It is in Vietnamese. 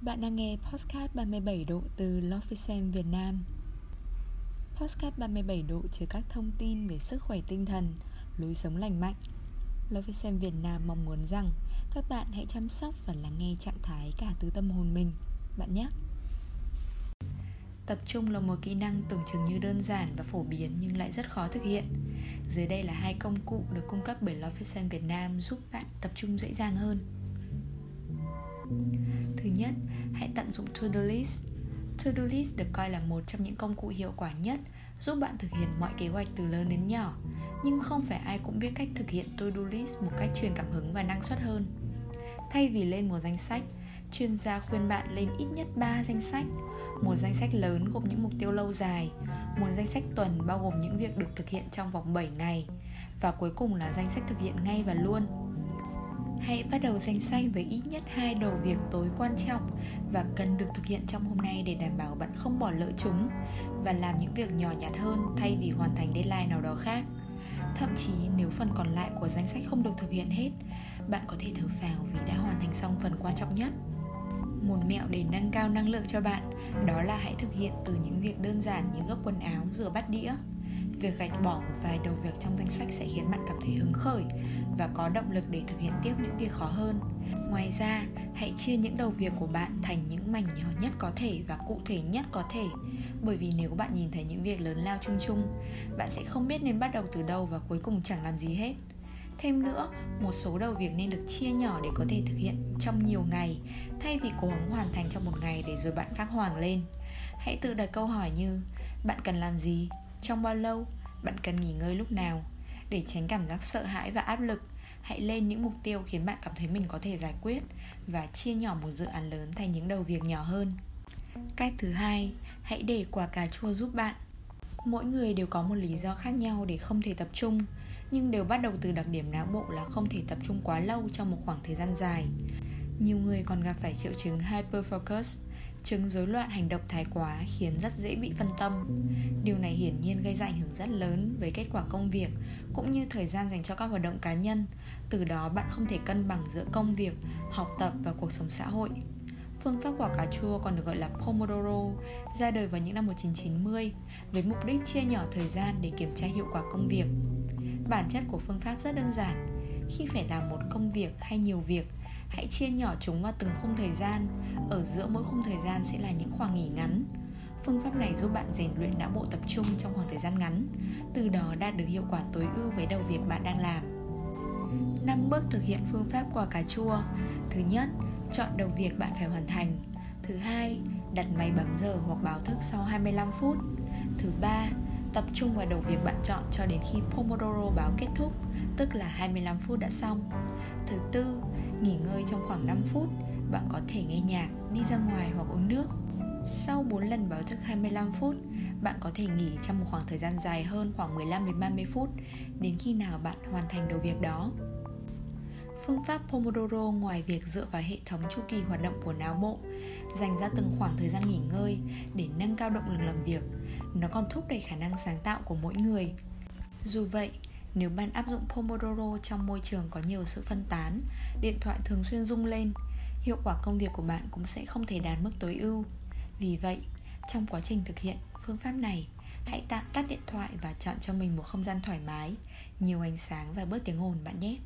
Bạn đang nghe Postcard 37 độ từ Lofisem Việt Nam. Postcard 37 độ chứa các thông tin về sức khỏe tinh thần, lối sống lành mạnh. Lofisem Việt Nam mong muốn rằng các bạn hãy chăm sóc và lắng nghe trạng thái cả từ tâm hồn mình. Bạn nhé! Tập trung là một kỹ năng tưởng chừng như đơn giản và phổ biến nhưng lại rất khó thực hiện. Dưới đây là hai công cụ được cung cấp bởi Lofisem Việt Nam giúp bạn tập trung dễ dàng hơn nhất, hãy tận dụng To-do list. To-do list được coi là một trong những công cụ hiệu quả nhất giúp bạn thực hiện mọi kế hoạch từ lớn đến nhỏ. Nhưng không phải ai cũng biết cách thực hiện to-do list một cách truyền cảm hứng và năng suất hơn. Thay vì lên một danh sách, chuyên gia khuyên bạn lên ít nhất 3 danh sách. Một danh sách lớn gồm những mục tiêu lâu dài, một danh sách tuần bao gồm những việc được thực hiện trong vòng 7 ngày và cuối cùng là danh sách thực hiện ngay và luôn Hãy bắt đầu danh sách với ít nhất hai đầu việc tối quan trọng và cần được thực hiện trong hôm nay để đảm bảo bạn không bỏ lỡ chúng và làm những việc nhỏ nhặt hơn thay vì hoàn thành deadline nào đó khác. Thậm chí nếu phần còn lại của danh sách không được thực hiện hết, bạn có thể thở phào vì đã hoàn thành xong phần quan trọng nhất. Một mẹo để nâng cao năng lượng cho bạn đó là hãy thực hiện từ những việc đơn giản như gấp quần áo, rửa bát đĩa, Việc gạch bỏ một vài đầu việc trong danh sách sẽ khiến bạn cảm thấy hứng khởi và có động lực để thực hiện tiếp những việc khó hơn. Ngoài ra, hãy chia những đầu việc của bạn thành những mảnh nhỏ nhất có thể và cụ thể nhất có thể. Bởi vì nếu bạn nhìn thấy những việc lớn lao chung chung, bạn sẽ không biết nên bắt đầu từ đâu và cuối cùng chẳng làm gì hết. Thêm nữa, một số đầu việc nên được chia nhỏ để có thể thực hiện trong nhiều ngày thay vì cố gắng hoàn thành trong một ngày để rồi bạn phát hoàng lên. Hãy tự đặt câu hỏi như bạn cần làm gì, trong bao lâu, bạn cần nghỉ ngơi lúc nào? Để tránh cảm giác sợ hãi và áp lực, hãy lên những mục tiêu khiến bạn cảm thấy mình có thể giải quyết và chia nhỏ một dự án lớn thành những đầu việc nhỏ hơn. Cách thứ hai, hãy để quả cà chua giúp bạn. Mỗi người đều có một lý do khác nhau để không thể tập trung, nhưng đều bắt đầu từ đặc điểm não bộ là không thể tập trung quá lâu trong một khoảng thời gian dài. Nhiều người còn gặp phải triệu chứng hyperfocus Chứng rối loạn hành động thái quá khiến rất dễ bị phân tâm. Điều này hiển nhiên gây ra ảnh hưởng rất lớn với kết quả công việc cũng như thời gian dành cho các hoạt động cá nhân. Từ đó bạn không thể cân bằng giữa công việc, học tập và cuộc sống xã hội. Phương pháp quả cà chua còn được gọi là Pomodoro, ra đời vào những năm 1990 với mục đích chia nhỏ thời gian để kiểm tra hiệu quả công việc. Bản chất của phương pháp rất đơn giản. Khi phải làm một công việc hay nhiều việc, hãy chia nhỏ chúng vào từng khung thời gian ở giữa mỗi khung thời gian sẽ là những khoảng nghỉ ngắn. Phương pháp này giúp bạn rèn luyện não bộ tập trung trong khoảng thời gian ngắn từ đó đạt được hiệu quả tối ưu với đầu việc bạn đang làm. 5 bước thực hiện phương pháp quả cà chua. Thứ nhất, chọn đầu việc bạn phải hoàn thành. Thứ hai, đặt máy bấm giờ hoặc báo thức sau 25 phút. Thứ ba, tập trung vào đầu việc bạn chọn cho đến khi Pomodoro báo kết thúc, tức là 25 phút đã xong. Thứ tư, nghỉ ngơi trong khoảng 5 phút, bạn có thể nghe nhạc, đi ra ngoài hoặc uống nước. Sau 4 lần báo thức 25 phút, bạn có thể nghỉ trong một khoảng thời gian dài hơn khoảng 15 đến 30 phút đến khi nào bạn hoàn thành đầu việc đó. Phương pháp Pomodoro ngoài việc dựa vào hệ thống chu kỳ hoạt động của não bộ, dành ra từng khoảng thời gian nghỉ ngơi để nâng cao động lực làm việc, nó còn thúc đẩy khả năng sáng tạo của mỗi người. Dù vậy, nếu bạn áp dụng Pomodoro trong môi trường có nhiều sự phân tán, điện thoại thường xuyên rung lên, hiệu quả công việc của bạn cũng sẽ không thể đạt mức tối ưu. Vì vậy, trong quá trình thực hiện phương pháp này, hãy tạm tắt điện thoại và chọn cho mình một không gian thoải mái, nhiều ánh sáng và bớt tiếng ồn bạn nhé.